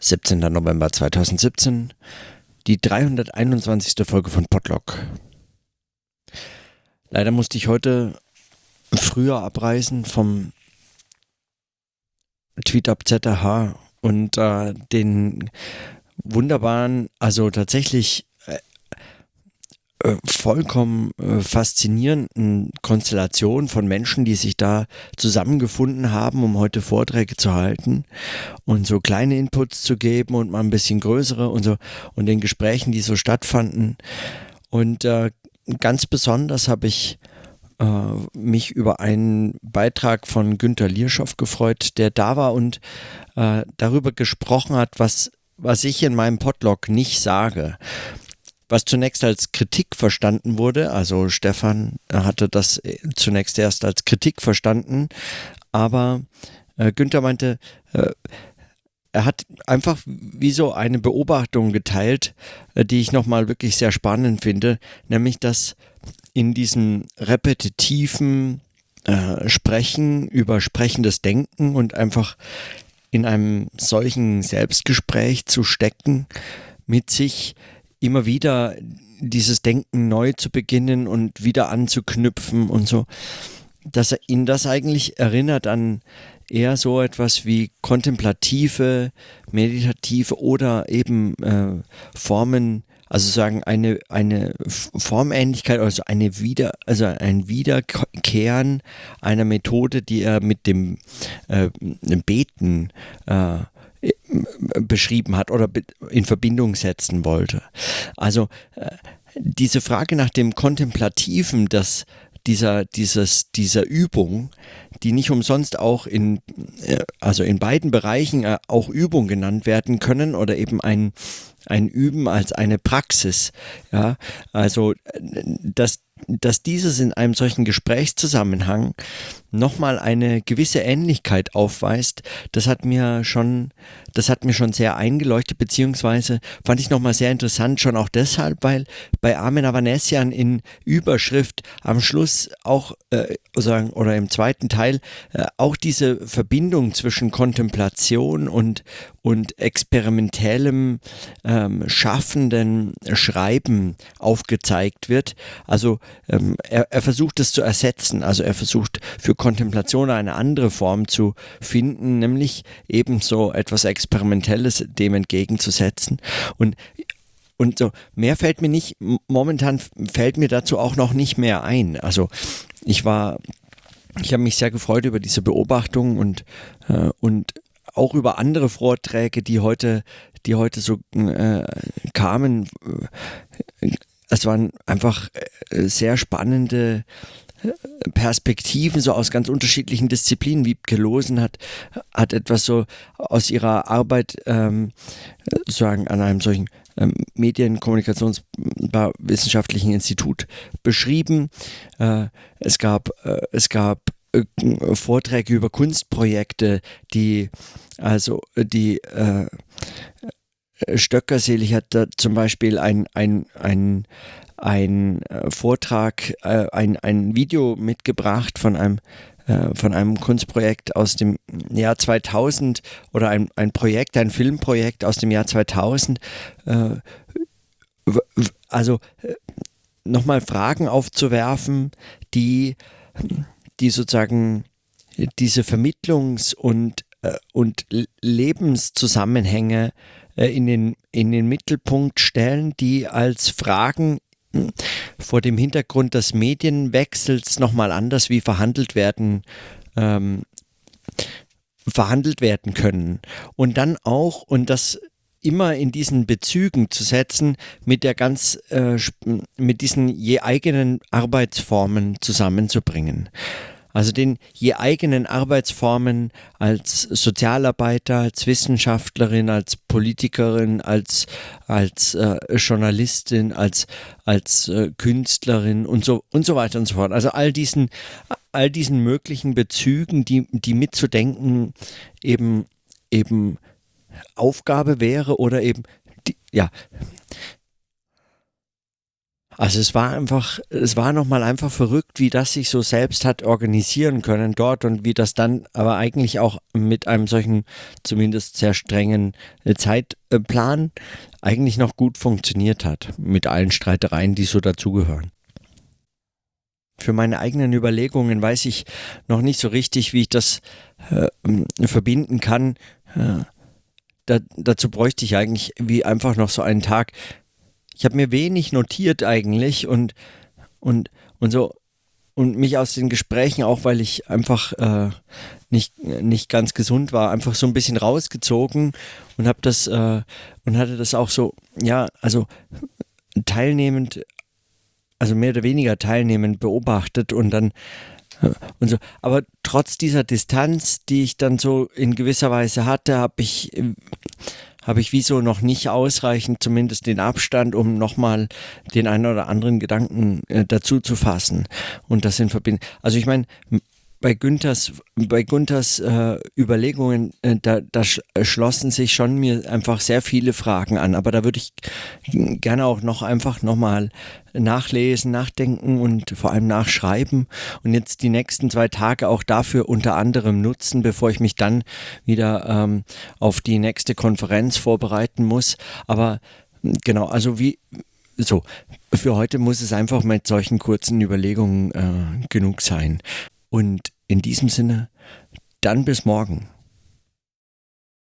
17. November 2017, die 321. Folge von Podlock. Leider musste ich heute früher abreisen vom Tweet Up ZH und äh, den wunderbaren, also tatsächlich äh, vollkommen äh, faszinierenden Konstellation von Menschen, die sich da zusammengefunden haben, um heute Vorträge zu halten und so kleine Inputs zu geben und mal ein bisschen größere und so und den Gesprächen, die so stattfanden. Und äh, ganz besonders habe ich äh, mich über einen Beitrag von Günter Lierschow gefreut, der da war und äh, darüber gesprochen hat, was was ich in meinem Podlog nicht sage was zunächst als Kritik verstanden wurde. Also Stefan hatte das äh, zunächst erst als Kritik verstanden, aber äh, Günther meinte, äh, er hat einfach wie so eine Beobachtung geteilt, äh, die ich nochmal wirklich sehr spannend finde, nämlich dass in diesem repetitiven äh, Sprechen über sprechendes Denken und einfach in einem solchen Selbstgespräch zu stecken mit sich immer wieder dieses Denken neu zu beginnen und wieder anzuknüpfen und so, dass er ihn das eigentlich erinnert an eher so etwas wie kontemplative, meditative oder eben äh, Formen, also sagen eine, eine Formähnlichkeit, also eine Wieder, also ein Wiederkehren einer Methode, die er mit dem äh, Beten äh, beschrieben hat oder in Verbindung setzen wollte. Also äh, diese Frage nach dem Kontemplativen, das dieser, dieses, dieser Übung, die nicht umsonst auch in, äh, also in beiden Bereichen äh, auch Übung genannt werden können oder eben ein, ein Üben als eine Praxis. Ja, also, dass, dass dieses in einem solchen Gesprächszusammenhang nochmal eine gewisse Ähnlichkeit aufweist, das hat mir schon, das hat mir schon sehr eingeleuchtet, beziehungsweise fand ich nochmal sehr interessant, schon auch deshalb, weil bei Armin Avanesian in Überschrift am Schluss auch, äh, oder im zweiten Teil, äh, auch diese Verbindung zwischen Kontemplation und, und experimentellem, ähm, schaffenden Schreiben aufgezeigt wird. Also ähm, er, er versucht es zu ersetzen, also er versucht für Kontemplation eine andere Form zu finden, nämlich ebenso etwas Experimentelles dem entgegenzusetzen. Und und so, mehr fällt mir nicht, momentan fällt mir dazu auch noch nicht mehr ein. Also ich war, ich habe mich sehr gefreut über diese Beobachtung und, äh, und auch über andere Vorträge, die heute, die heute so äh, kamen. Es waren einfach äh, sehr spannende Perspektiven so aus ganz unterschiedlichen Disziplinen. Wiebke Losen hat, hat etwas so aus ihrer Arbeit ähm, sagen an einem solchen ähm, Medienkommunikationswissenschaftlichen Institut beschrieben. Äh, es gab, äh, es gab äh, Vorträge über Kunstprojekte, die also die äh, Stöckerselig hat da zum Beispiel ein, ein, ein äh, Vortrag, äh, ein, ein Video mitgebracht von einem äh, von einem Kunstprojekt aus dem Jahr 2000 oder ein, ein Projekt, ein Filmprojekt aus dem Jahr 2000. Äh, also äh, nochmal Fragen aufzuwerfen, die, die sozusagen diese Vermittlungs- und, äh, und Lebenszusammenhänge in den, in den Mittelpunkt stellen, die als Fragen vor dem Hintergrund des Medienwechsels nochmal anders wie verhandelt werden, ähm, verhandelt werden können. Und dann auch, und das immer in diesen Bezügen zu setzen, mit der ganz, äh, mit diesen je eigenen Arbeitsformen zusammenzubringen also den je eigenen Arbeitsformen als Sozialarbeiter, als Wissenschaftlerin, als Politikerin, als, als äh, Journalistin, als, als äh, Künstlerin und so, und so weiter und so fort. Also all diesen, all diesen möglichen Bezügen, die, die mitzudenken eben, eben Aufgabe wäre oder eben, die, ja, Also es war einfach, es war nochmal einfach verrückt, wie das sich so selbst hat organisieren können dort und wie das dann aber eigentlich auch mit einem solchen, zumindest sehr strengen Zeitplan eigentlich noch gut funktioniert hat, mit allen Streitereien, die so dazugehören. Für meine eigenen Überlegungen weiß ich noch nicht so richtig, wie ich das äh, verbinden kann. Äh, da, dazu bräuchte ich eigentlich wie einfach noch so einen Tag, ich habe mir wenig notiert eigentlich und, und, und so und mich aus den Gesprächen, auch weil ich einfach äh, nicht, nicht ganz gesund war, einfach so ein bisschen rausgezogen und habe das äh, und hatte das auch so, ja, also teilnehmend, also mehr oder weniger teilnehmend beobachtet und dann äh, und so. Aber trotz dieser Distanz, die ich dann so in gewisser Weise hatte, habe ich habe ich wieso noch nicht ausreichend zumindest den Abstand, um nochmal den einen oder anderen Gedanken äh, dazu zu fassen und das in Verbindung. Also ich meine, bei Günthers, bei Günthers äh, Überlegungen, äh, da, da äh, schlossen sich schon mir einfach sehr viele Fragen an. Aber da würde ich gerne auch noch einfach nochmal nachlesen, nachdenken und vor allem nachschreiben und jetzt die nächsten zwei Tage auch dafür unter anderem nutzen, bevor ich mich dann wieder ähm, auf die nächste Konferenz vorbereiten muss. Aber genau, also wie, so, für heute muss es einfach mit solchen kurzen Überlegungen äh, genug sein. Und in diesem Sinne, dann bis morgen.